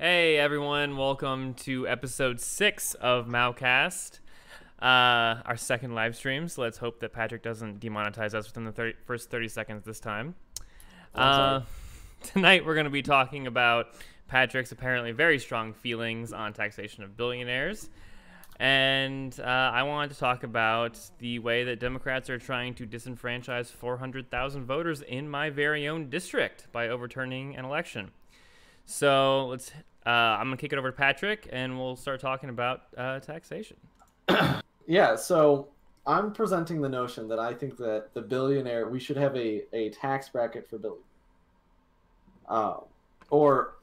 Hey everyone, welcome to episode six of MauCast, uh, our second live stream. So let's hope that Patrick doesn't demonetize us within the 30, first 30 seconds this time. Uh, tonight we're going to be talking about Patrick's apparently very strong feelings on taxation of billionaires. And uh, I wanted to talk about the way that Democrats are trying to disenfranchise 400,000 voters in my very own district by overturning an election. So let's. Uh, I'm gonna kick it over to Patrick, and we'll start talking about uh, taxation. Yeah, so I'm presenting the notion that I think that the billionaire we should have a, a tax bracket for billionaires, um, or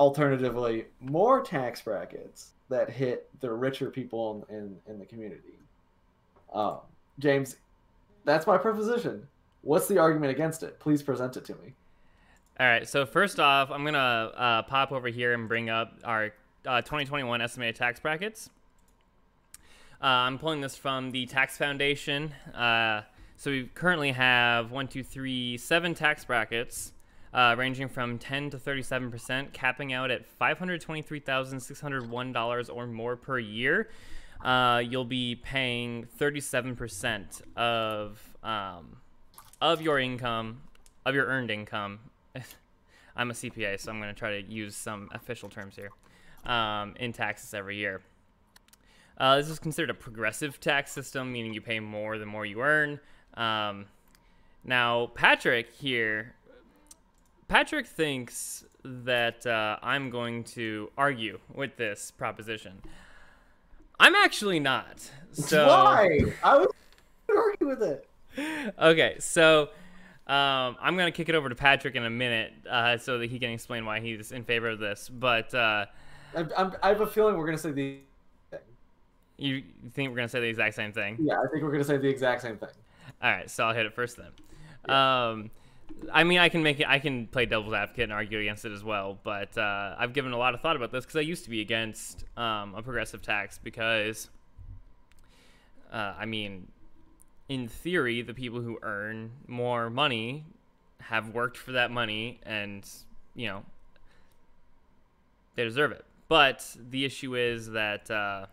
alternatively, more tax brackets that hit the richer people in in, in the community. Um, James, that's my proposition. What's the argument against it? Please present it to me. All right. So first off, I'm gonna uh, pop over here and bring up our uh, 2021 estimated tax brackets. Uh, I'm pulling this from the Tax Foundation. Uh, so we currently have one, two, three, seven tax brackets, uh, ranging from 10 to 37 percent, capping out at $523,601 or more per year. Uh, you'll be paying 37 percent of um, of your income, of your earned income. I'm a CPA, so I'm going to try to use some official terms here um, in taxes every year. Uh, this is considered a progressive tax system, meaning you pay more the more you earn. Um, now, Patrick here, Patrick thinks that uh, I'm going to argue with this proposition. I'm actually not. So Why? I was argue with it. okay, so um, I'm gonna kick it over to Patrick in a minute uh, so that he can explain why he's in favor of this. But uh, I, I'm, I have a feeling we're gonna say the. you think we're gonna say the exact same thing? Yeah, I think we're gonna say the exact same thing. All right, so I'll hit it first then. Um, I mean, I can make it. I can play devil's advocate and argue against it as well. But uh, I've given a lot of thought about this because I used to be against um, a progressive tax because, uh, I mean, in theory, the people who earn more money have worked for that money, and you know, they deserve it. But the issue is that. Uh,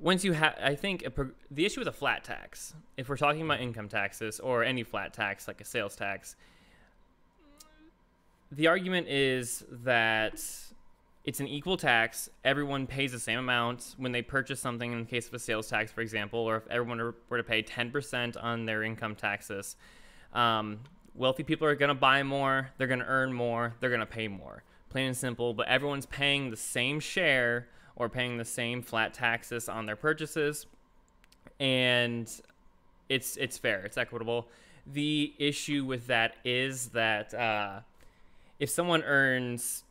once you have i think the issue with a flat tax if we're talking about income taxes or any flat tax like a sales tax the argument is that it's an equal tax. Everyone pays the same amount. When they purchase something in the case of a sales tax for example or if everyone were to pay 10% on their income taxes um, wealthy people are going to buy more they're going to earn more they're going to pay more. Plain and simple but everyone's paying the same share or paying the same flat taxes on their purchases and it's it's fair it's equitable. The issue with that is that uh, if someone earns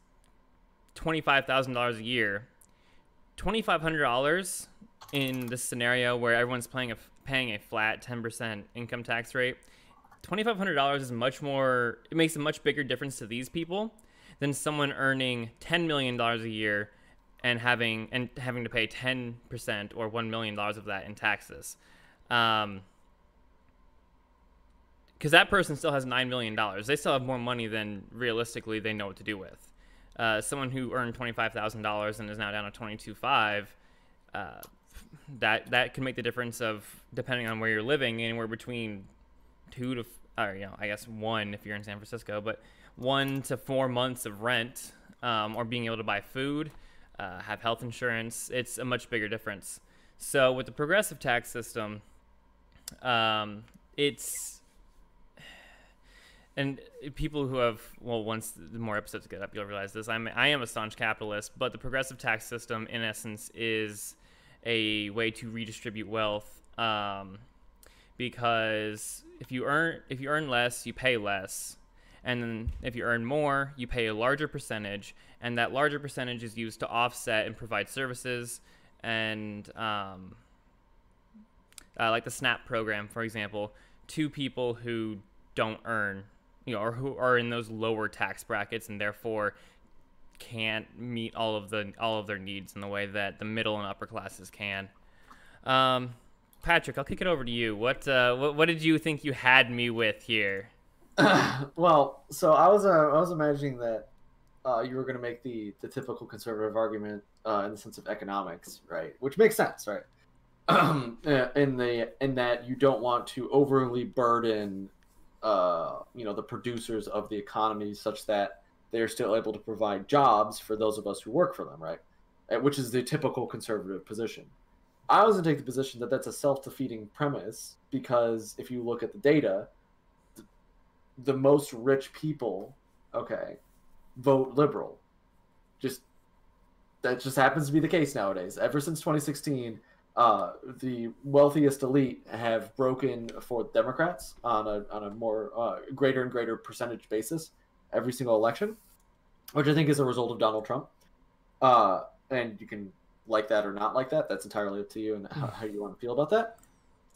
$25000 a year. $2500 in this scenario where everyone's paying a, paying a flat 10% income tax rate $2500 is much more it makes a much bigger difference to these people than someone earning $10 million a year and having and having to pay 10% or 1 million dollars of that in taxes. Um because that person still has $9 million they still have more money than realistically they know what to do with uh, someone who earned $25000 and is now down to 22.5 uh, that that can make the difference of depending on where you're living anywhere between two to or you know i guess one if you're in san francisco but one to four months of rent um, or being able to buy food uh, have health insurance. It's a much bigger difference. So with the progressive tax system, um, it's and people who have well, once the more episodes get up, you'll realize this. I'm I am a staunch capitalist, but the progressive tax system, in essence, is a way to redistribute wealth. Um, because if you earn if you earn less, you pay less and then if you earn more, you pay a larger percentage, and that larger percentage is used to offset and provide services and um, uh, like the SNAP program, for example, to people who don't earn, you know, or who are in those lower tax brackets and therefore can't meet all of the all of their needs in the way that the middle and upper classes can. Um, Patrick, I'll kick it over to you. What, uh, what what did you think you had me with here? well, so I was uh, I was imagining that uh, you were going to make the the typical conservative argument uh, in the sense of economics, right? Which makes sense, right? in the in that you don't want to overly burden, uh, you know, the producers of the economy such that they are still able to provide jobs for those of us who work for them, right? Uh, which is the typical conservative position. I was going to take the position that that's a self defeating premise because if you look at the data, the, the most rich people, okay, vote liberal. Just that just happens to be the case nowadays. Ever since 2016, uh, the wealthiest elite have broken for Democrats on a on a more uh, greater and greater percentage basis every single election, which I think is a result of Donald Trump. Uh, and you can like that or not like that. That's entirely up to you and how, how you want to feel about that.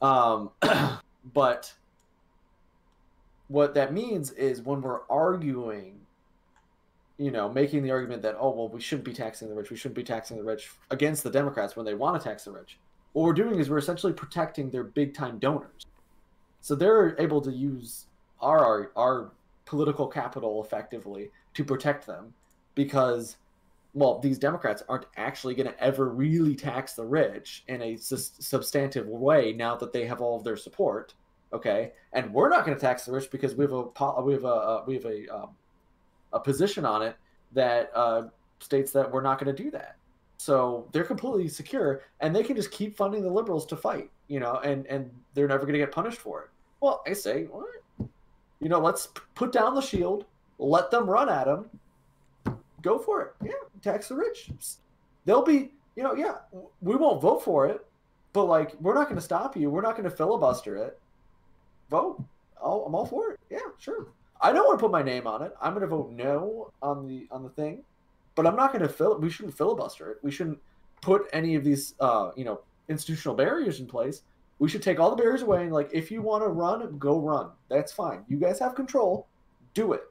Um, but what that means is when we're arguing you know, making the argument that, oh, well, we shouldn't be taxing the rich, we shouldn't be taxing the rich against the Democrats when they want to tax the rich. What we're doing is we're essentially protecting their big time donors. So they're able to use our, our political capital effectively to protect them because, well, these Democrats aren't actually going to ever really tax the rich in a substantive way now that they have all of their support. Okay. And we're not going to tax the rich because we have a, we have a, we have a, um, a position on it that uh, states that we're not going to do that. So they're completely secure, and they can just keep funding the liberals to fight, you know, and and they're never going to get punished for it. Well, I say, what? You know, let's put down the shield, let them run at them, go for it. Yeah, tax the rich. They'll be, you know, yeah, we won't vote for it, but like we're not going to stop you. We're not going to filibuster it. Vote. I'll, I'm all for it. Yeah, sure. I don't want to put my name on it. I'm going to vote no on the on the thing, but I'm not going to fill. We shouldn't filibuster it. We shouldn't put any of these, uh, you know, institutional barriers in place. We should take all the barriers away and like, if you want to run, go run. That's fine. You guys have control. Do it.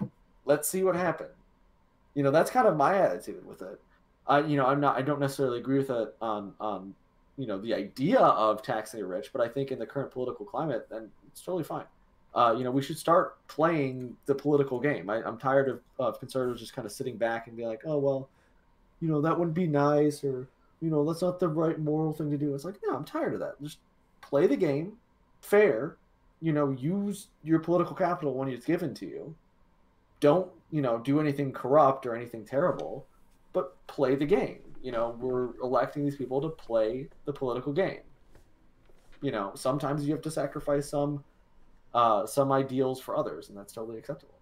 Let's see what happens. You know, that's kind of my attitude with it. I, you know, I'm not. I don't necessarily agree with it on on, you know, the idea of taxing the rich, but I think in the current political climate, then it's totally fine uh, you know, we should start playing the political game. I, am tired of, of conservatives just kind of sitting back and be like, oh, well, you know, that wouldn't be nice or, you know, that's not the right moral thing to do. It's like, no, I'm tired of that. Just play the game fair, you know, use your political capital when it's given to you. Don't, you know, do anything corrupt or anything terrible, but play the game. You know, we're electing these people to play the political game. You know, sometimes you have to sacrifice some uh, some ideals for others, and that's totally acceptable.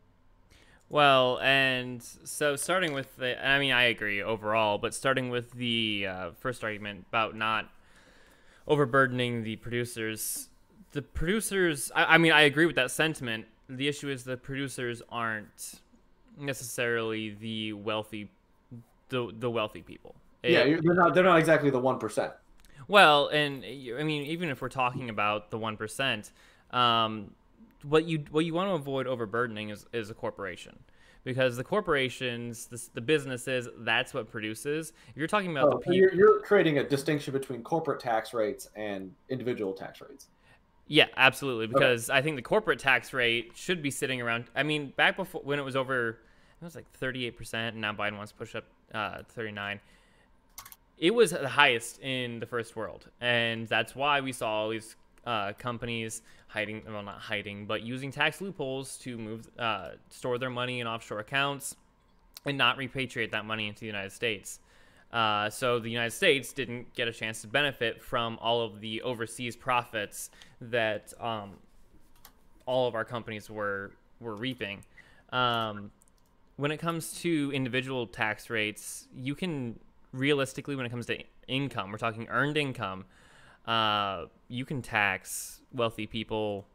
Well, and so starting with the, I mean, I agree overall, but starting with the uh, first argument about not overburdening the producers, the producers, I, I, mean, I agree with that sentiment. The issue is the producers aren't necessarily the wealthy, the the wealthy people. Yeah, it, they're not. They're not exactly the one percent. Well, and I mean, even if we're talking about the one percent, um, what you what you want to avoid overburdening is, is a corporation because the corporations, the, the businesses, that's what produces. If you're talking about oh, the people, you're, you're creating a distinction between corporate tax rates and individual tax rates. Yeah, absolutely. Because okay. I think the corporate tax rate should be sitting around. I mean, back before when it was over, it was like 38 percent, and now Biden wants to push up uh, 39. It was the highest in the first world, and that's why we saw all these uh, companies hiding, well, not hiding, but using tax loopholes to move, uh, store their money in offshore accounts and not repatriate that money into the United States. Uh, so the United States didn't get a chance to benefit from all of the overseas profits that um, all of our companies were were reaping. Um, when it comes to individual tax rates, you can realistically, when it comes to income, we're talking earned income uh, you can tax wealthy people.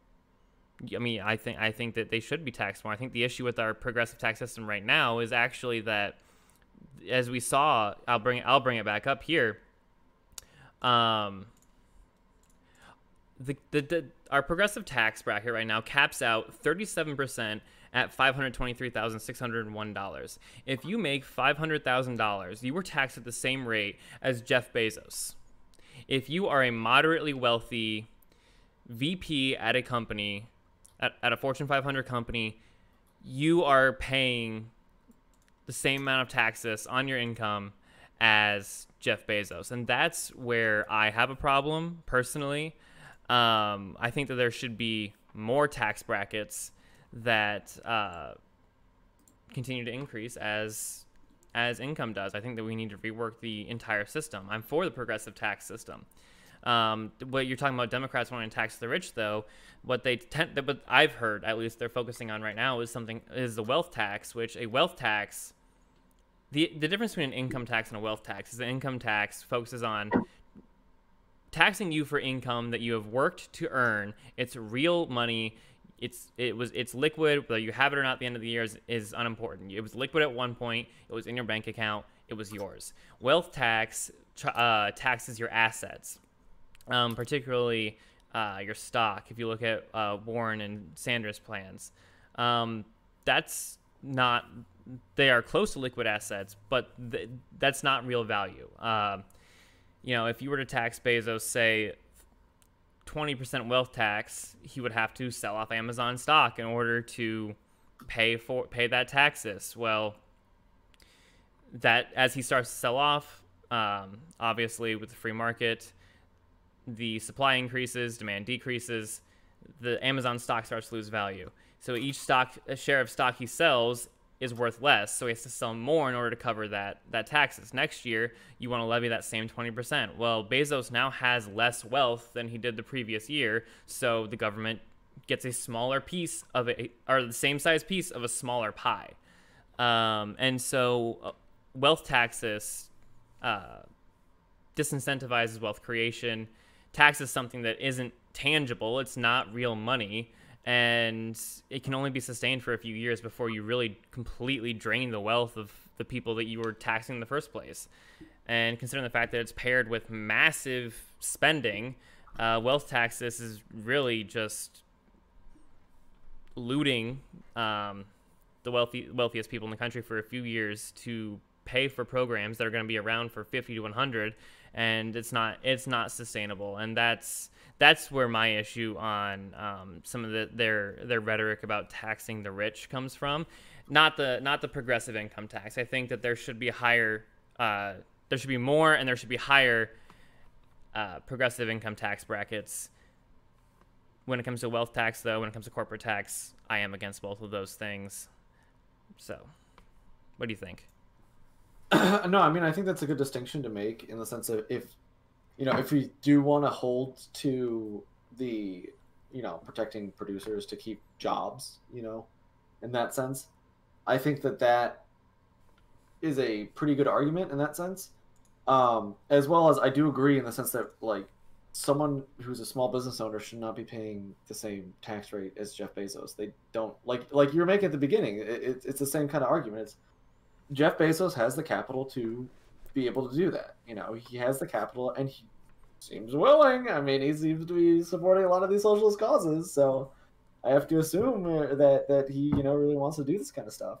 I mean, I think I think that they should be taxed more. I think the issue with our progressive tax system right now is actually that, as we saw, I'll bring I'll bring it back up here. Um, the, the, the our progressive tax bracket right now caps out thirty seven percent at $523,601. If you make $500,000, you were taxed at the same rate as Jeff Bezos if you are a moderately wealthy VP at a company, at, at a Fortune 500 company, you are paying the same amount of taxes on your income as Jeff Bezos, and that's where I have a problem personally. Um, I think that there should be more tax brackets that uh, continue to increase as as income does. I think that we need to rework the entire system. I'm for the progressive tax system. Um, what you're talking about, Democrats wanting to tax the rich, though, what they tend, what I've heard, at least, they're focusing on right now is something is the wealth tax, which a wealth tax. The, the difference between an income tax and a wealth tax is the income tax focuses on taxing you for income that you have worked to earn. It's real money. It's it was it's liquid. Whether you have it or not at the end of the year is, is unimportant. It was liquid at one point. It was in your bank account. It was yours. Wealth tax uh, taxes your assets, um, particularly uh, your stock. If you look at uh, Warren and Sanders' plans, um, that's not. They are close to liquid assets, but th- that's not real value. Um, you know, if you were to tax Bezos, say 20% wealth tax, he would have to sell off Amazon stock in order to pay for pay that taxes. Well, that as he starts to sell off, um, obviously with the free market, the supply increases, demand decreases, the Amazon stock starts to lose value. So each stock share of stock he sells is worth less, so he has to sell more in order to cover that that taxes. Next year, you want to levy that same 20%. Well, Bezos now has less wealth than he did the previous year, so the government gets a smaller piece of a or the same size piece of a smaller pie. Um, and so, uh, wealth taxes uh, disincentivizes wealth creation. Taxes something that isn't tangible; it's not real money and it can only be sustained for a few years before you really completely drain the wealth of the people that you were taxing in the first place. And considering the fact that it's paired with massive spending, uh, wealth taxes is really just looting um, the wealthy wealthiest people in the country for a few years to pay for programs that are going to be around for 50 to 100 and it's not it's not sustainable and that's that's where my issue on um, some of the, their their rhetoric about taxing the rich comes from. Not the not the progressive income tax. I think that there should be higher uh, there should be more and there should be higher uh, progressive income tax brackets. When it comes to wealth tax though when it comes to corporate tax i am against both of those things. So what do you think? No, I mean I think that's a good distinction to make in the sense of if you know if we do want to hold to the you know protecting producers to keep jobs, you know, in that sense, I think that that is a pretty good argument in that sense. Um, as well as I do agree in the sense that like someone who's a small business owner should not be paying the same tax rate as Jeff Bezos. They don't like like you're making at the beginning. It, it, it's the same kind of argument. It's Jeff Bezos has the capital to be able to do that. You know, he has the capital and he seems willing. I mean, he seems to be supporting a lot of these socialist causes, so I have to assume uh, that that he, you know, really wants to do this kind of stuff.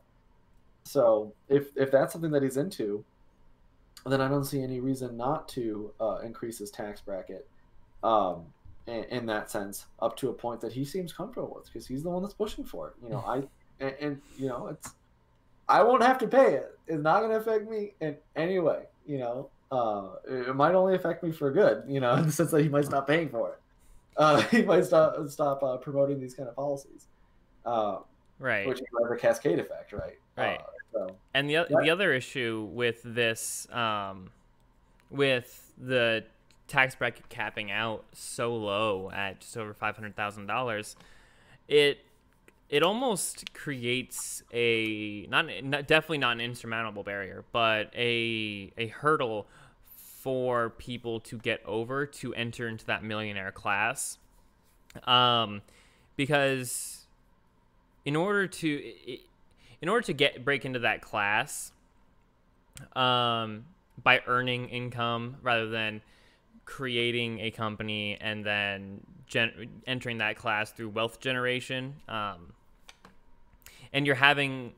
So if if that's something that he's into, then I don't see any reason not to uh, increase his tax bracket. Um, in, in, that sense, up to a point that he seems comfortable with, because he's the one that's pushing for it. You know, I and, and you know it's I won't have to pay it. It's not going to affect me in any way. You know, uh, it might only affect me for good. You know, in the sense that he might stop paying for it. Uh, he might stop stop uh, promoting these kind of policies. Uh, right. Which is a cascade effect, right? Right. Uh, so, and the yeah. the other issue with this, um, with the tax bracket capping out so low at just over five hundred thousand dollars, it it almost creates a not, not, definitely not an insurmountable barrier, but a a hurdle for people to get over to enter into that millionaire class. Um, because in order to in order to get break into that class, um, by earning income rather than creating a company and then entering that class through wealth generation. Um, and you're having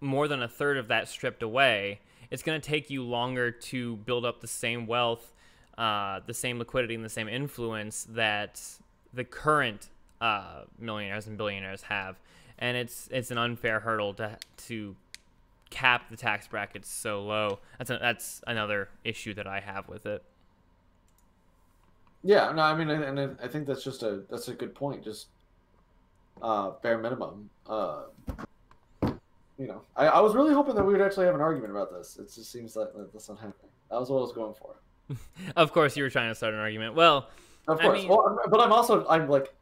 more than a third of that stripped away, it's going to take you longer to build up the same wealth, uh, the same liquidity, and the same influence that the current uh, millionaires and billionaires have. And it's it's an unfair hurdle to to cap the tax brackets so low. That's a, that's another issue that I have with it. Yeah, no, I mean, and I think that's just a that's a good point. Just uh, bare minimum. Uh, you know, I, I was really hoping that we would actually have an argument about this. It just seems like that's not happening. That was what I was going for. of course, you were trying to start an argument. Well, of course. I mean... Well, but I'm also I'm like,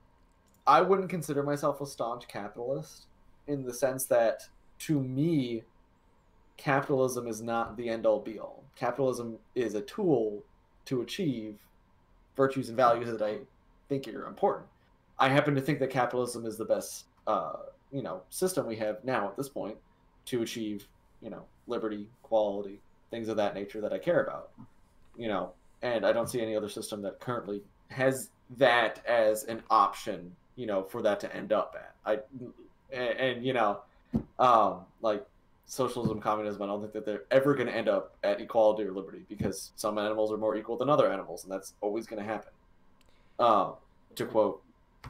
I wouldn't consider myself a staunch capitalist in the sense that to me, capitalism is not the end all be all. Capitalism is a tool to achieve virtues and values that I think are important. I happen to think that capitalism is the best, uh, you know, system we have now at this point to achieve, you know, liberty, quality, things of that nature that I care about. You know, and I don't see any other system that currently has that as an option, you know, for that to end up at. I and, and you know, um, like socialism, communism, I don't think that they're ever going to end up at equality or liberty because some animals are more equal than other animals, and that's always going to happen. Um, to quote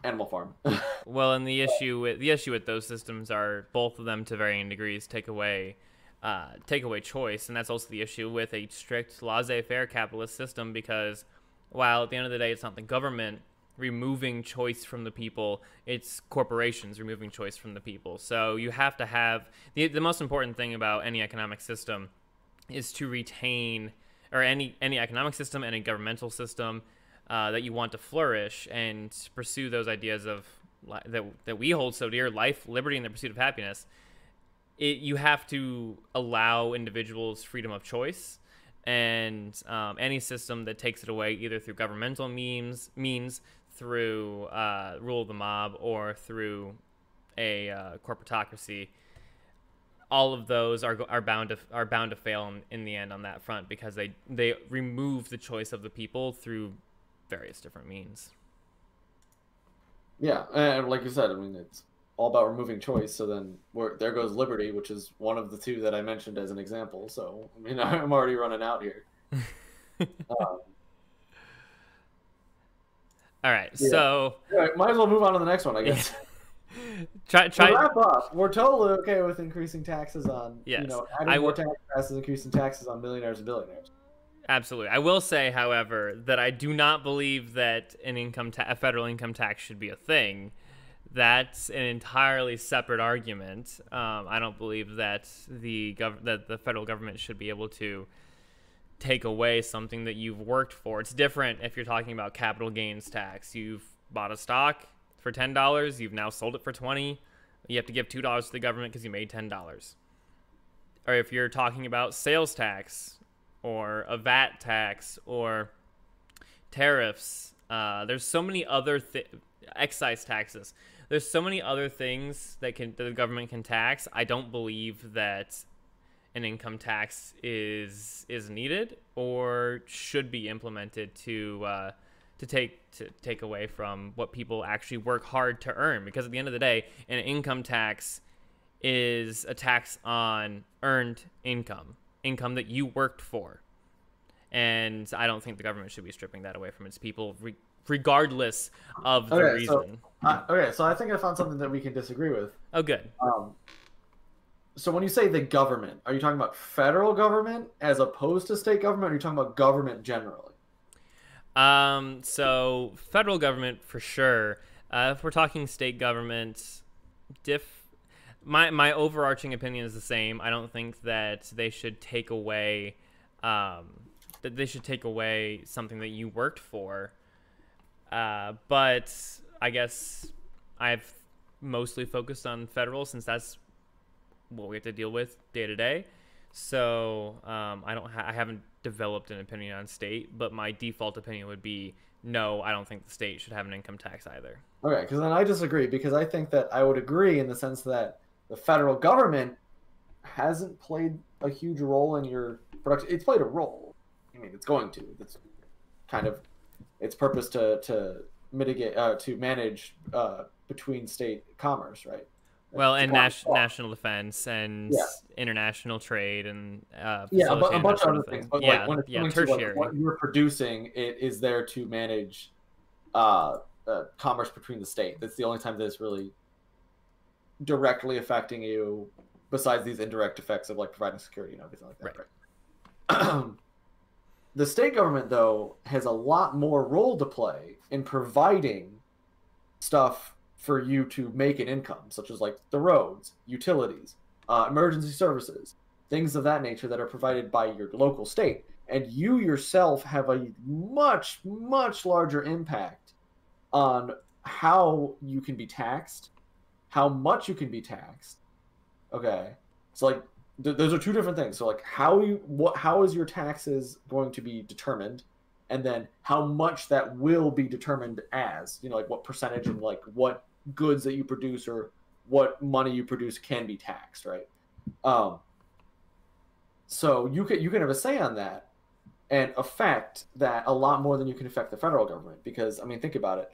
Animal Farm. well, and the issue with the issue with those systems are both of them to varying degrees take away uh, take away choice, and that's also the issue with a strict laissez-faire capitalist system because while at the end of the day it's not the government removing choice from the people it's corporations removing choice from the people so you have to have the, the most important thing about any economic system is to retain or any any economic system any governmental system uh, that you want to flourish and pursue those ideas of that, that we hold so dear life liberty and the pursuit of happiness it, you have to allow individuals freedom of choice and um, any system that takes it away either through governmental means means through uh, rule of the mob or through a uh, corporatocracy all of those are are bound to are bound to fail in, in the end on that front because they they remove the choice of the people through various different means. Yeah, and like you said, I mean it's all about removing choice. So then there goes liberty, which is one of the two that I mentioned as an example. So I mean I'm already running out here. um, all right, yeah. so might as well move on to the next one, I guess. try try to wrap up. We're totally okay with increasing taxes on yes. you know adding I more tax passes, increasing taxes on millionaires and billionaires. Absolutely. I will say, however, that I do not believe that an income ta- a federal income tax should be a thing. That's an entirely separate argument. Um, I don't believe that the gov- that the federal government should be able to take away something that you've worked for. It's different if you're talking about capital gains tax. You've bought a stock for ten dollars. You've now sold it for twenty. You have to give two dollars to the government because you made ten dollars. Or if you're talking about sales tax, or a VAT tax or tariffs. Uh, there's so many other th- excise taxes. There's so many other things that can that the government can tax. I don't believe that an income tax is is needed or should be implemented to uh, to take to take away from what people actually work hard to earn. Because at the end of the day, an income tax is a tax on earned income income that you worked for. And I don't think the government should be stripping that away from its people, re- regardless of the okay, reason. So, uh, okay, so I think I found something that we can disagree with. Oh, good. Um, so when you say the government, are you talking about federal government as opposed to state government? Or are you talking about government generally? Um, so federal government for sure. Uh, if we're talking state government, diff my my overarching opinion is the same. I don't think that they should take away um, that they should take away something that you worked for. Uh, but I guess I've mostly focused on federal since that's what we have to deal with day to day. So um, I don't ha- I haven't developed an opinion on state, but my default opinion would be no. I don't think the state should have an income tax either. Okay, because then I disagree because I think that I would agree in the sense that the federal government hasn't played a huge role in your production. It's played a role. I mean, it's going to. It's kind of its purpose to to mitigate uh, to manage uh, between state commerce, right? Well, and nas- national defense and yeah. international trade and uh, yeah, a, a bunch of other things. But yeah, like when it's yeah, tertiary. To, like, what you're producing, it is there to manage uh, uh, commerce between the state. That's the only time that it's really directly affecting you besides these indirect effects of like providing security and everything like that. Right. right? the state government, though, has a lot more role to play in providing stuff for you to make an income, such as like the roads, utilities, uh, emergency services, things of that nature that are provided by your local state. And you yourself have a much, much larger impact on how you can be taxed, how much you can be taxed. Okay. So, like, th- those are two different things. So, like, how you, what, how is your taxes going to be determined? And then how much that will be determined as, you know, like what percentage and like what goods that you produce or what money you produce can be taxed, right? Um, so you can you can have a say on that and affect that a lot more than you can affect the federal government because I mean think about it.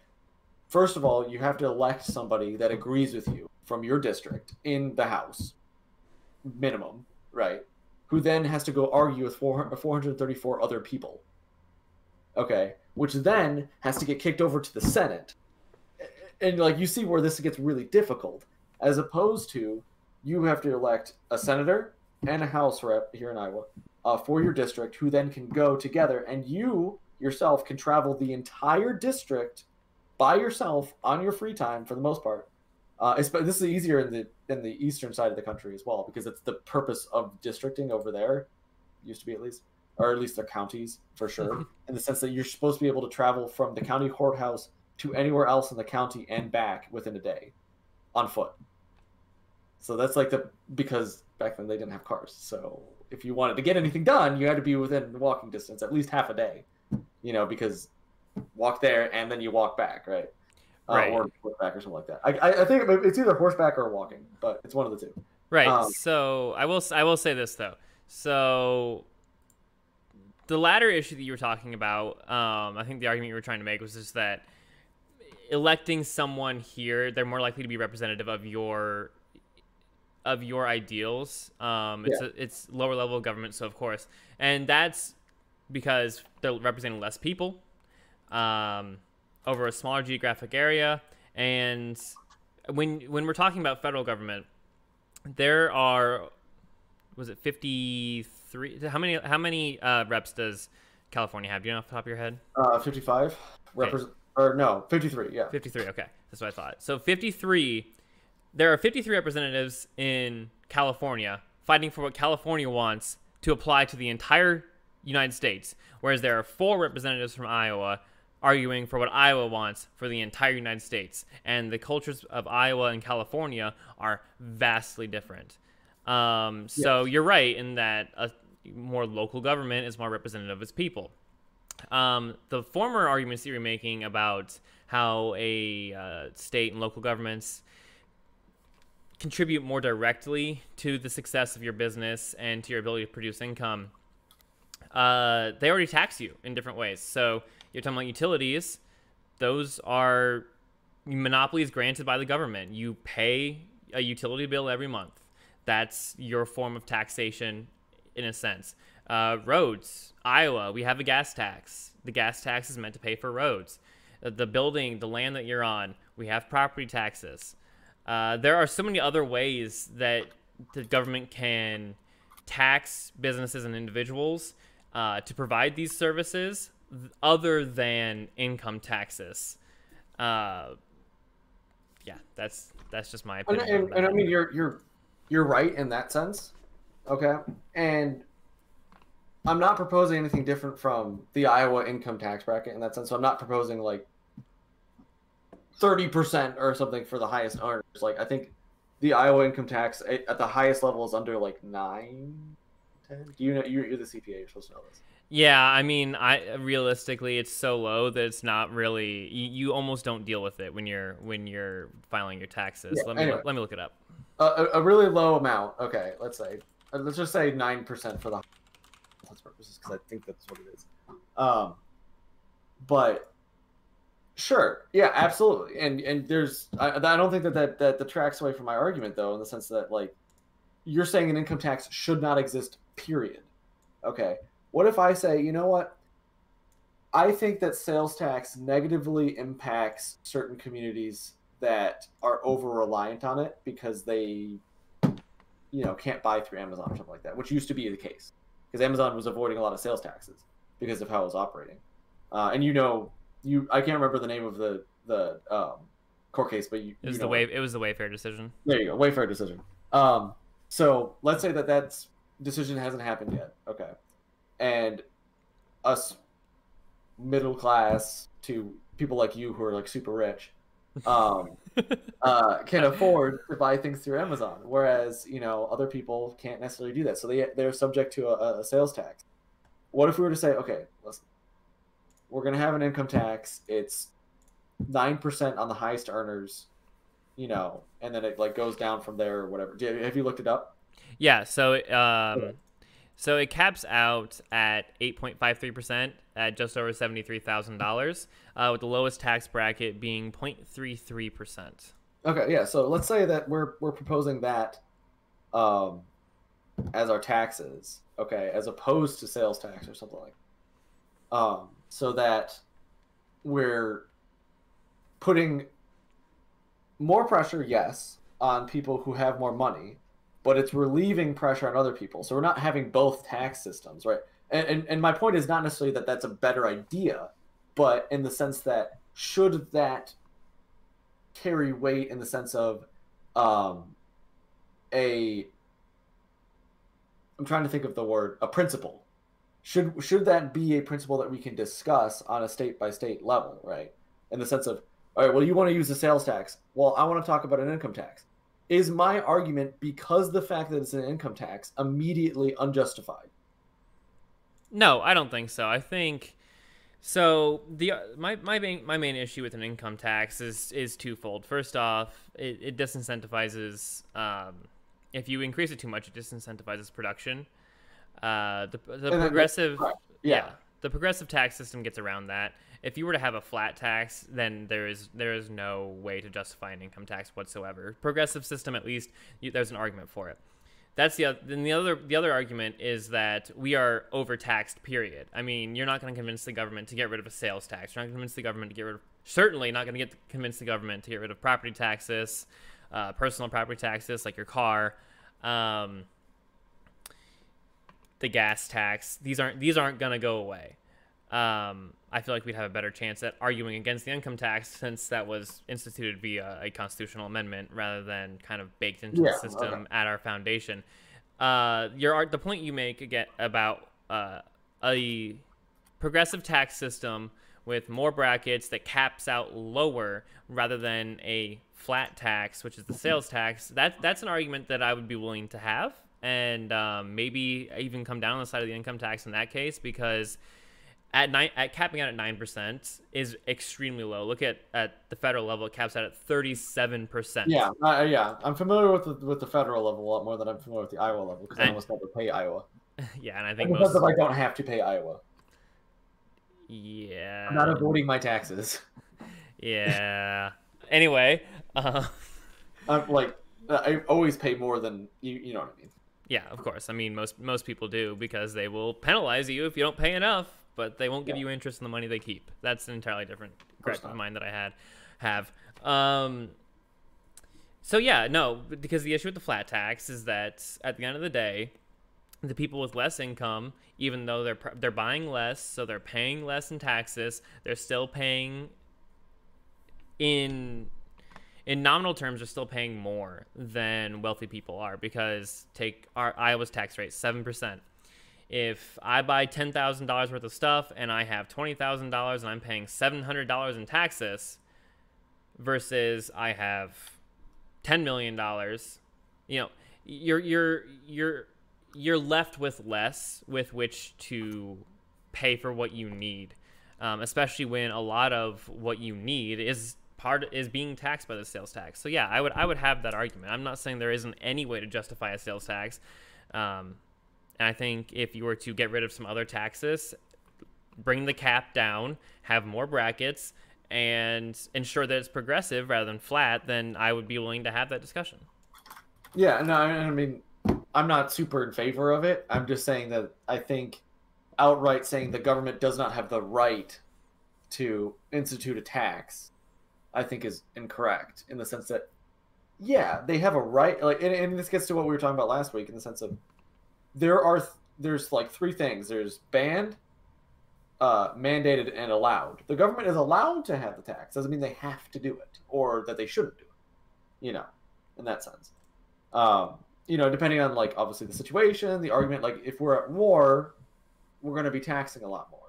First of all, you have to elect somebody that agrees with you from your district in the House, minimum, right? Who then has to go argue with 400, 434 other people. Okay, which then has to get kicked over to the Senate and like you see where this gets really difficult as opposed to you have to elect a senator and a house rep here in iowa uh, for your district who then can go together and you yourself can travel the entire district by yourself on your free time for the most part uh, this is easier in the in the eastern side of the country as well because it's the purpose of districting over there used to be at least or at least their counties for sure in the sense that you're supposed to be able to travel from the county courthouse to anywhere else in the county and back within a day on foot. So that's like the because back then they didn't have cars. So if you wanted to get anything done, you had to be within walking distance at least half a day. You know, because walk there and then you walk back, right? Uh, right. or horseback or something like that. I, I think it's either horseback or walking, but it's one of the two. Right. Um, so I will I will say this though. So the latter issue that you were talking about, um, I think the argument you were trying to make was just that electing someone here, they're more likely to be representative of your of your ideals. Um, it's yeah. a, it's lower level of government, so of course, and that's because they're representing less people um, over a smaller geographic area. And when when we're talking about federal government, there are was it fifty three? How many how many uh, reps does California have? Do you know off the top of your head? Uh, fifty five. Okay. Or no, 53, yeah. 53, okay. That's what I thought. So 53, there are 53 representatives in California fighting for what California wants to apply to the entire United States, whereas there are four representatives from Iowa arguing for what Iowa wants for the entire United States. And the cultures of Iowa and California are vastly different. Um, so yes. you're right in that a more local government is more representative of its people. Um, the former arguments that you're making about how a uh, state and local governments contribute more directly to the success of your business and to your ability to produce income, uh, they already tax you in different ways. So you're talking about utilities; those are monopolies granted by the government. You pay a utility bill every month. That's your form of taxation, in a sense. Uh, roads, Iowa, we have a gas tax. The gas tax is meant to pay for roads. Uh, the building, the land that you're on, we have property taxes. Uh, there are so many other ways that the government can tax businesses and individuals uh, to provide these services other than income taxes. Uh, yeah, that's that's just my opinion. And, and, and I mean, you're you're you're right in that sense. Okay, and I'm not proposing anything different from the Iowa income tax bracket in that sense. So I'm not proposing like 30% or something for the highest earners. Like I think the Iowa income tax at the highest level is under like nine, ten. Do you know you're, you're the CPA? You're supposed to know this. Yeah, I mean, I realistically, it's so low that it's not really. You, you almost don't deal with it when you're when you're filing your taxes. Yeah, let me anyway. let me look it up. a, a really low amount. Okay, let's say let's just say nine percent for the purposes because I think that's what it is. Um, but sure, yeah, absolutely, and and there's I, I don't think that that that detracts away from my argument though, in the sense that like you're saying an income tax should not exist. Period. Okay. What if I say, you know what? I think that sales tax negatively impacts certain communities that are over reliant on it because they you know can't buy through Amazon or something like that, which used to be the case because Amazon was avoiding a lot of sales taxes because of how it was operating. Uh, and you know, you I can't remember the name of the the um, court case, but you, It was you the way it was the Wayfair decision. There you go, Wayfair decision. Um, so let's say that that decision hasn't happened yet. Okay, and us middle class to people like you who are like super rich um, uh, can afford to buy things through Amazon, whereas you know other people can't necessarily do that. So they they're subject to a, a sales tax. What if we were to say, okay, listen, we're gonna have an income tax. It's nine percent on the highest earners, you know, and then it like goes down from there or whatever. Have you looked it up? Yeah, so um, Okay. So it caps out at eight point five three percent at just over seventy three thousand dollars, uh, with the lowest tax bracket being 0.33 percent. Okay, yeah. So let's say that we're we're proposing that um, as our taxes, okay, as opposed to sales tax or something like. Um, so that we're putting more pressure, yes, on people who have more money, but it's relieving pressure on other people. So we're not having both tax systems, right? And and, and my point is not necessarily that that's a better idea, but in the sense that should that carry weight in the sense of um, a I'm trying to think of the word a principle. Should should that be a principle that we can discuss on a state by state level, right? In the sense of all right, well you want to use the sales tax. Well, I want to talk about an income tax. Is my argument because the fact that it's an income tax immediately unjustified? No, I don't think so. I think so. The my my main my main issue with an income tax is is twofold. First off, it, it disincentivizes. Um, if you increase it too much, it disincentivizes production. Uh, the the progressive, yeah. yeah. the progressive tax system gets around that. If you were to have a flat tax, then there is there is no way to justify an income tax whatsoever. Progressive system, at least, you, there's an argument for it. That's the then the other the other argument is that we are overtaxed. Period. I mean, you're not going to convince the government to get rid of a sales tax. You're not going to convince the government to get rid of. Certainly not going to get convince the government to get rid of property taxes, uh, personal property taxes like your car, um, the gas tax. These aren't these aren't going to go away. Um, I feel like we'd have a better chance at arguing against the income tax since that was instituted via a constitutional amendment rather than kind of baked into Yeah, the system okay. at our foundation. Uh, your the point you make again about uh, a progressive tax system with more brackets that caps out lower rather than a flat tax, which is the sales tax. That that's an argument that I would be willing to have, and um, maybe even come down on the side of the income tax in that case because at nine at capping out at nine percent is extremely low. Look at at the federal level, it caps out at thirty seven percent. Yeah, uh, yeah. I'm familiar with the, with the federal level a lot more than I'm familiar with the Iowa level because I almost never pay Iowa. yeah, and I think Because most of I don't have to pay Iowa. yeah I'm not avoiding my taxes. yeah. Anyway, uh, I'm like I always pay more than you. You know what I mean? yeah, of course. I mean, most most people do because they will penalize you if you don't pay enough, but they won't give Yeah. you interest in the money they keep. That's an entirely different course of mine that I had have. Um, so yeah, no, because the issue with the flat tax is that at the end of the day, the people with less income, even though they're they're buying less, so they're paying less in taxes, they're still paying in in nominal terms, they're still paying more than wealthy people are because take our Iowa's tax rate seven percent. If I buy ten thousand dollars worth of stuff and I have twenty thousand dollars and I'm paying seven hundred dollars in taxes, versus I have ten million dollars, you know, you're you're you're you're left with less with which to pay for what you need, um, especially when a lot of what you need is part is being taxed by the sales tax. So yeah, I would I would have that argument. I'm not saying there isn't any way to justify a sales tax, um, and I think if you were to get rid of some other taxes, bring the cap down, have more brackets, and ensure that it's progressive rather than flat, then I would be willing to have that discussion. Yeah, no, I mean, I'm not super in favor of it. I'm just saying that I think outright saying the government does not have the right to institute a tax, I think is incorrect in the sense that yeah, they have a right. Like, and, and this gets to what we were talking about last week in the sense of there are th- there's like three things. There's banned, uh, mandated, and allowed. The government is allowed to have the tax. Doesn't mean they have to do it or that they shouldn't do it. You know, in that sense. Um, you know, depending on like obviously the situation, the argument. Like, if we're at war, we're going to be taxing a lot more.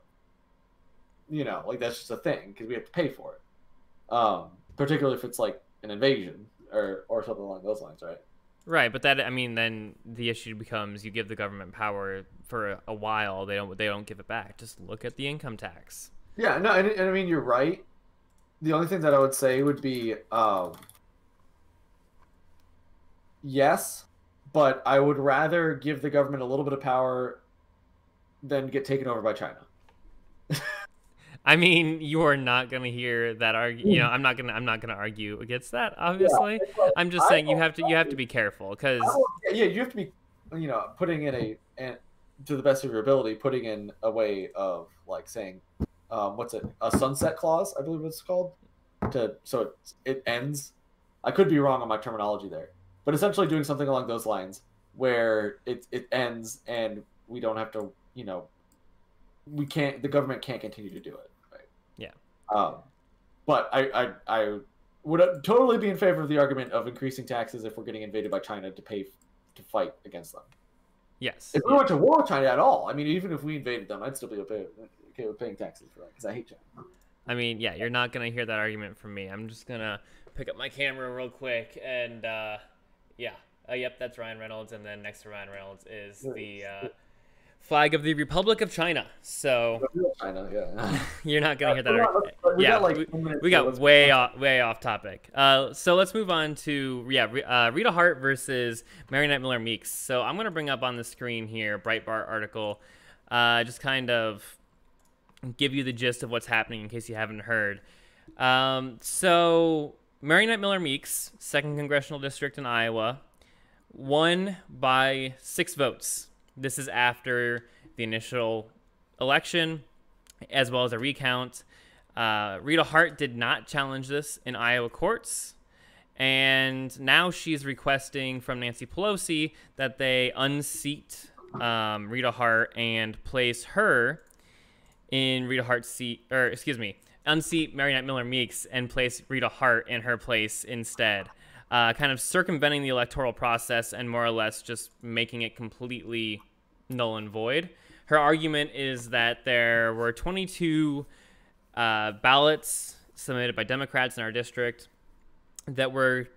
You know, like that's just a thing because we have to pay for it. Um, particularly if it's like an invasion or or something along those lines, right? Right, but that I mean, then the issue becomes you give the government power for a, while, they don't they don't give it back. Just look at the income tax. Yeah, no, and, and I mean you're right. The only thing that I would say would be um, yes, but I would rather give the government a little bit of power than get taken over by China. I mean, you are not going to hear that argue. You know, I'm not gonna. I'm not gonna argue against that. Obviously, yeah, like, I'm just saying you have to. You have to be careful because. Yeah, you have to be. You know, putting in a and to the best of your ability, putting in a way of like saying, um, what's it? A sunset clause, I believe it's called. To so it it ends. I could be wrong on my terminology there, but essentially doing something along those lines where it it ends and we don't have to. You know, we can't. The government can't continue to do it. Yeah. Um, but I, I, I would totally be in favor of the argument of increasing taxes if we're getting invaded by China to pay to fight against them. Yes. If we went to war with China at all, I mean, even if we invaded them, I'd still be okay, okay with paying taxes for that because I hate China. I mean, yeah, you're not gonna hear that argument from me. I'm just gonna pick up my camera real quick and uh, yeah, uh, yep, that's Ryan Reynolds, and then next to Ryan Reynolds is the. Uh, flag of the Republic of China. So China, yeah. you're not gonna hear that. We yeah, got like we, we got way off, way off topic. Uh, so let's move on to yeah, uh, Rita Hart versus Mariannette Miller Meeks. So I'm gonna bring up on the screen here Breitbart article, uh, just kind of give you the gist of what's happening in case you haven't heard. Um, so Mariannette Miller Meeks, second congressional district in Iowa, won by six votes. This is after the initial election, as well as a recount. Uh, Rita Hart did not challenge this in Iowa courts. And now she's requesting from Nancy Pelosi that they unseat um, Rita Hart and place her in Rita Hart's seat, or excuse me, unseat Mariannette Miller Meeks and place Rita Hart in her place instead uh, kind of circumventing the electoral process and more or less just making it completely null and void. Her argument is that there were 22 uh, ballots submitted by Democrats in our district that were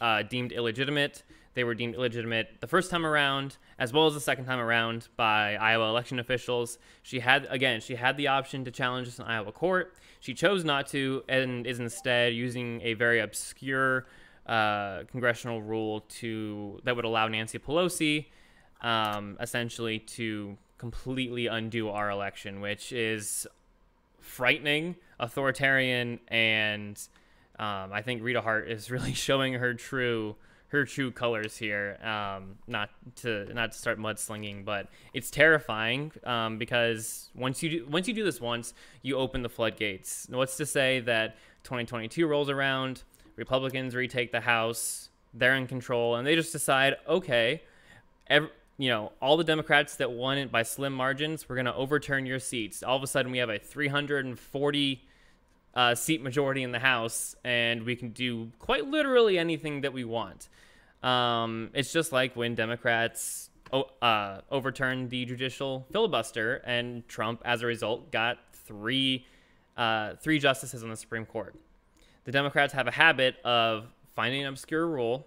uh, deemed illegitimate. They were deemed illegitimate the first time around, as well as the second time around by Iowa election officials. She had, again, she had the option to challenge this in Iowa court. She chose not to and is instead using a very obscure uh, congressional rule to that would allow Nancy Pelosi um, essentially to completely undo our election, which is frightening, authoritarian, and um, I think Rita Hart is really showing her true her true colors here. Um, not to not to start mudslinging, but it's terrifying um, because once you do, once you do this once, you open the floodgates. What's to say that 2022 rolls around? Republicans retake the House, they're in control, and they just decide, okay, every, you know, all the Democrats that won it by slim margins, we're going to overturn your seats. All of a sudden, we have a 340 uh, seat majority in the House, and we can do quite literally anything that we want. Um, it's just like when Democrats uh, overturned the judicial filibuster, and Trump, as a result, got three uh, three justices on the Supreme Court the Democrats have a habit of finding an obscure rule,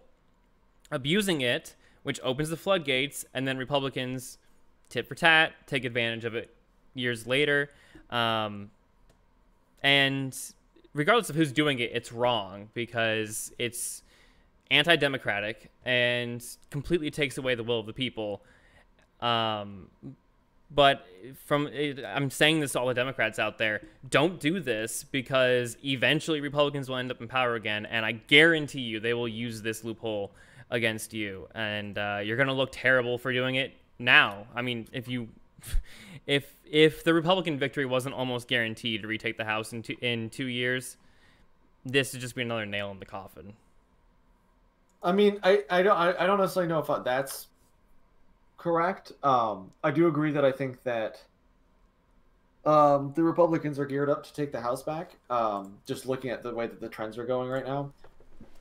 abusing it, which opens the floodgates, and then Republicans tit for tat take advantage of it years later. Um, and regardless of who's doing it, it's wrong because it's anti democratic and completely takes away the will of the people. Um, but from I'm saying this to all the Democrats out there, don't do this because eventually Republicans will end up in power again, and I guarantee you they will use this loophole against you, and uh, you're gonna look terrible for doing it now. I mean, if you if if the Republican victory wasn't almost guaranteed to retake the House in two, in two years, this would just be another nail in the coffin. I mean, I, I don't I, I don't necessarily know if that's correct. Um, I do agree that I think that um, the Republicans are geared up to take the House back. Um, just looking at the way that the trends are going right now,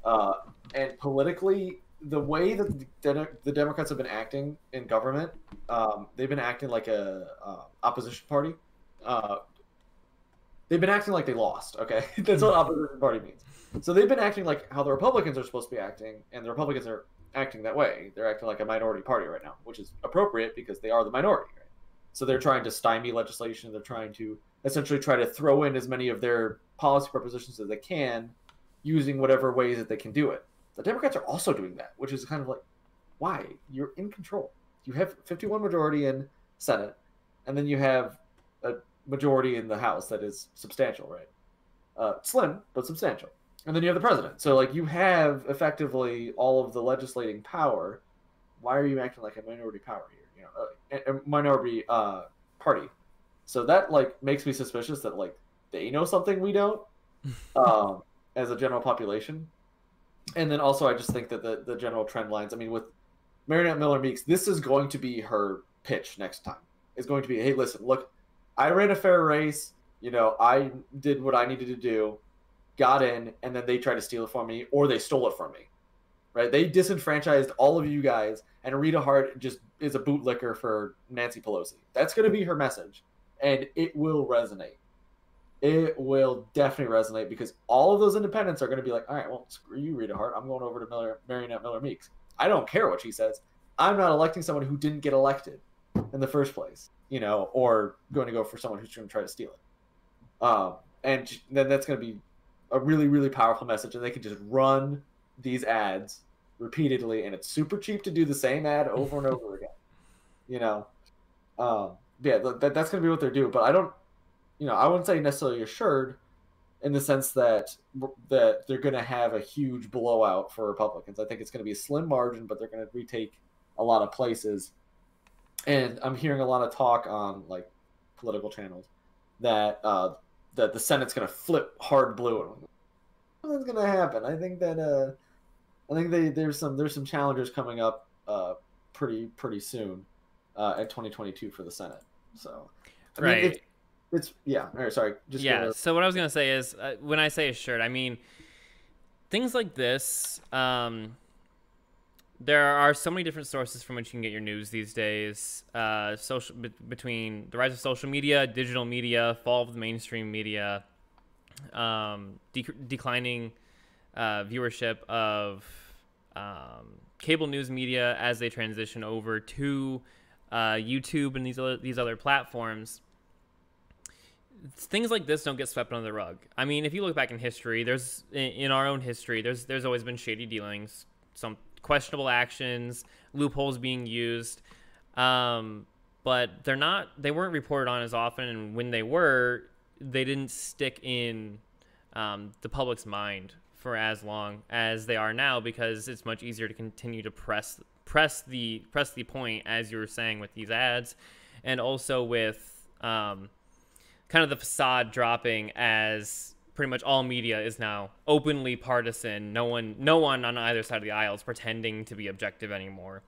uh, and politically, the way that the, Democrats have been acting in government, um, they've been acting like a uh, opposition party. Uh, they've been acting like they lost. Okay, that's what opposition party means. So they've been acting like how the Republicans are supposed to be acting, and the Republicans are acting that way. They're acting like a minority party right now, which is appropriate because they are the minority. Right? So they're trying to stymie legislation. They're trying to essentially try to throw in as many of their policy propositions as they can, using whatever ways that they can do it. The Democrats are also doing that, which is kind of like, why? You're in control. You have 51 majority in Senate, and then you have a majority in the House that is substantial, right? Uh, slim, but substantial and then you have the president. So like you have effectively all of the legislating power. Why are you acting like a minority power here? You know, a, a minority uh, party. So that like makes me suspicious that like they know something we don't, um, as a general population. And then also, I just think that the the general trend lines. I mean, with Mariannette Miller Meeks, this is going to be her pitch next time. It's going to be, hey, listen, look, I ran a fair race. You know, I did what I needed to do got in, and then they tried to steal it from me, or they stole it from me. Right? They disenfranchised all of you guys, and Rita Hart just is a bootlicker for Nancy Pelosi. That's going to be her message, and it will resonate. It will definitely resonate because all of those independents are going to be like, all right, well, screw you, Rita Hart. I'm going over to Miller, Mariannette Miller Meeks. I don't care what she says. I'm not electing someone who didn't get elected in the first place, you know, or going to go for someone who's going to try to steal it. Um, and then that's going to be a really really powerful message and they can just run these ads repeatedly and it's super cheap to do the same ad over and over again you know um, yeah that, that's going to be what they're doing but i don't you know i wouldn't say necessarily assured in the sense that that they're going to have a huge blowout for republicans i think it's going to be a slim margin but they're going to retake a lot of places and i'm hearing a lot of talk on like political channels that uh, that the Senate's going to flip hard blue. What's going to happen? I think that uh, I think they, there's some there's some challengers coming up uh, pretty pretty soon uh, at 2022 for the Senate. So I right. Mean, it's, yeah. All right, sorry. Just yeah. Gonna... So what I was gonna say is uh, when I say assured, I mean things like this. Um, there are so many different sources from which you can get your news these days. Uh, social be- between the rise of social media, digital media, fall of the mainstream media, um, de- declining uh, viewership of um, cable news media as they transition over to uh, YouTube and these other, these other platforms. Things like this don't get swept under the rug. I mean, if you look back in history, there's in, our own history, there's there's always been shady dealings. Some questionable actions, loopholes being used. Um, but they're not they weren't reported on as often and when they were they didn't stick in um, the public's mind for as long as they are now because it's much easier to continue to press press the press the point as you were saying with these ads and also with um, kind of the facade dropping as pretty much all media is now openly partisan. No one, no one on either side of the aisle is pretending to be objective anymore.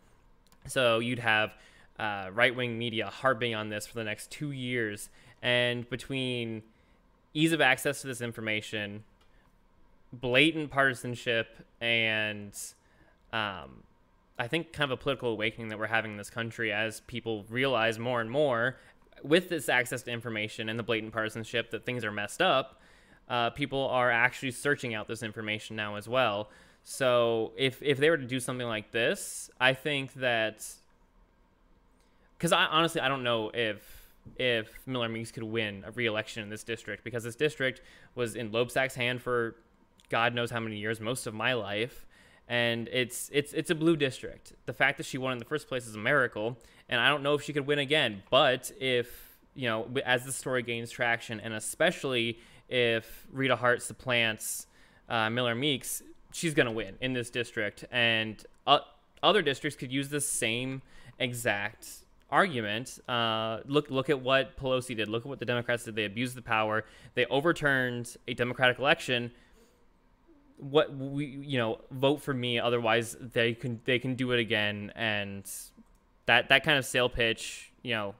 So you'd have uh, right-wing media harping on this for the next two years, and between ease of access to this information, blatant partisanship, and um, I think kind of a political awakening that we're having in this country as people realize more and more with this access to information and the blatant partisanship that things are messed up uh, people are actually searching out this information now as well. So if if they were to do something like this, I think that because I honestly I don't know if if Miller Meeks could win a re-election in this district because this district was in Loebsack's hand for God knows how many years, most of my life, and it's it's it's a blue district. The fact that she won in the first place is a miracle, and I don't know if she could win again. But if you know, as the story gains traction, and especially if Rita Hart supplants uh, Miller Meeks, she's to win in this district. And uh, other districts could use the same exact argument. Uh, look, look at what Pelosi did. Look at what the Democrats did. They abused the power. They overturned a Democratic election. What we you know vote for me otherwise they can they can do it again. And that that kind of sale pitch you know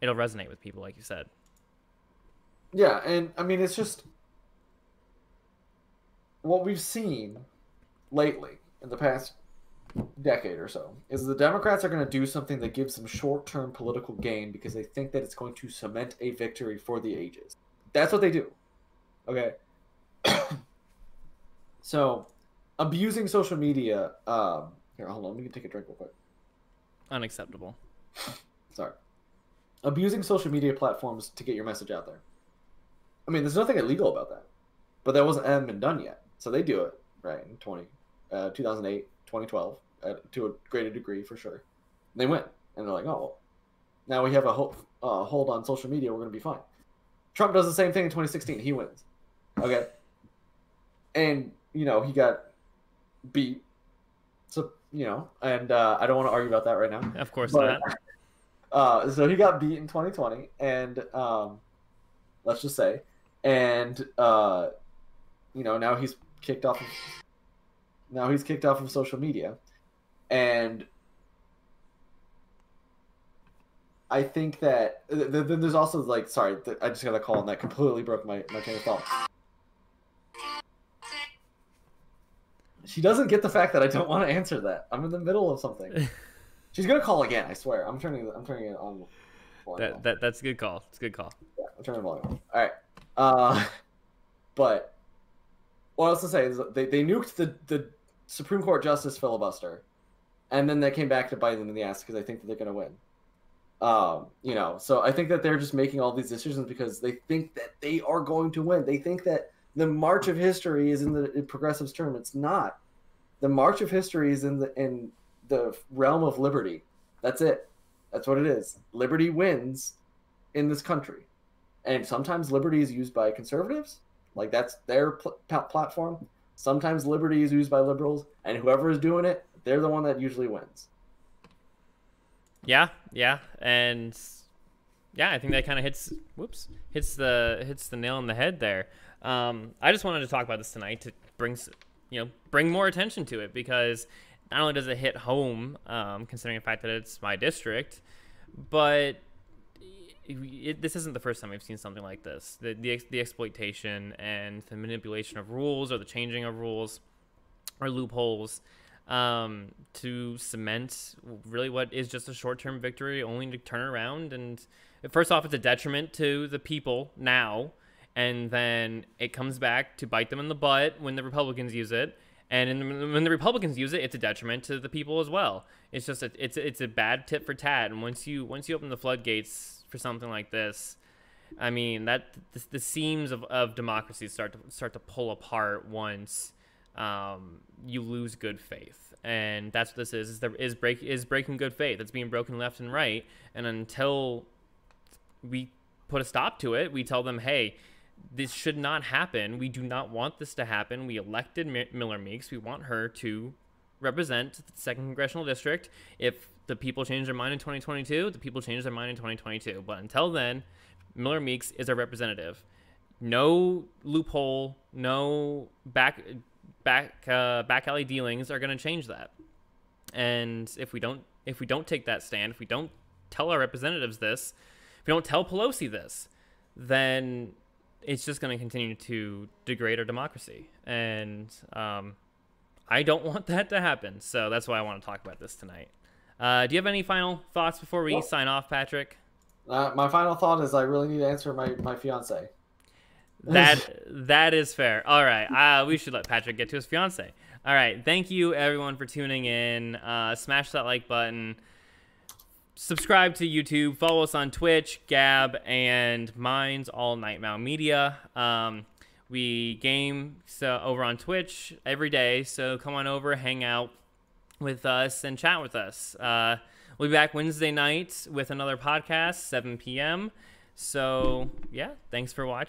it'll resonate with people like you said. Yeah and i mean it's just what we've seen lately in the past decade or so is the democrats are going to do something that gives them short-term political gain because they think that it's going to cement a victory for the ages. That's what they do okay So, abusing social media. Um, here, hold on. Let me take a drink real quick. Unacceptable. Sorry. Abusing social media platforms to get your message out there. I mean, there's nothing illegal about that, but that wasn't hadn't been done yet. So they do it right in 20, uh, 2008, 2012, uh, to a greater degree for sure. They win, and they're like, oh, now we have a hold, uh, hold on social media. We're going to be fine. Trump does the same thing in 2016. He wins. Okay. And you know, he got beat. So, you know, and uh, I don't want to argue about that right now. Of course but, not. Uh, so he got beat in 2020, and um, let's just say, and uh, you know, now he's kicked off. Of, now he's kicked off of social media, and I think that then there's also like, sorry, I just got a call and that completely broke my my train of thought. She doesn't get the fact that I don't want to answer that. I'm in the middle of something. She's gonna call again. I swear. I'm turning. I'm turning it on. That, that that's a good call. It's a good call. Yeah, I'm turning the volume on. All right. Uh, but what else to say is they, they nuked the the Supreme Court justice filibuster, and then they came back to bite them in the ass because they think that they're gonna win. Um, you know, so I think that they're just making all these decisions because they think that they are going to win. They think that the march of history is in the progressives' term. It's not. The march of history is in the in the realm of liberty. That's it. That's what it is. Liberty wins in this country, and sometimes liberty is used by conservatives, like that's their pl- platform. Sometimes liberty is used by liberals, and whoever is doing it, they're the one that usually wins. Yeah, yeah, and yeah, I think that kind of hits. Whoops, hits the hits the nail on the head there. Um, I just wanted to talk about this tonight to bring you know bring more attention to it because not only does it hit home, um, considering the fact that it's my district, but it, this isn't the first time we've seen something like this. The, the, the exploitation and the manipulation of rules or the changing of rules or loopholes um, to cement really what is just a short term victory, only to turn around. And first off, it's a detriment to the people now and then it comes back to bite them in the butt when the Republicans use it. And the, when the Republicans use it, it's a detriment to the people as well. It's just a, it's it's a bad tip for tat. And once you once you open the floodgates for something like this, I mean that the, the seams of, of democracy start to start to pull apart once um, you lose good faith. And that's what this is. Is there is break is breaking good faith. It's being broken left and right. And until we put a stop to it, we tell them, hey, this should not happen. We do not want this to happen. We elected Miller Meeks. We want her to represent the second congressional district. If the people change their mind in 2022, the people change their mind in 2022. But until then, Miller Meeks is our representative. No loophole, no back back uh, back alley dealings are going to change that. And if we don't if we don't take that stand, if we don't tell our representatives this, if we don't tell Pelosi this, then it's just going to continue to degrade our democracy. And um, I don't want that to happen. So that's why I want to talk about this tonight. Uh, do you have any final thoughts before we well, sign off, Patrick? Uh, my final thought is I really need to answer my, my fiance. That that is fair. All right, uh, we should let Patrick get to his fiance. All right, thank you everyone for tuning in. Uh, smash that like button subscribe to YouTube, follow us on Twitch, Gab, and Minds All Nightmare Media. Um, we game so over on Twitch every day, so come on over, hang out with us, and chat with us. Uh, we'll be back Wednesday night with another podcast, 7 p.m. So yeah, thanks for watching.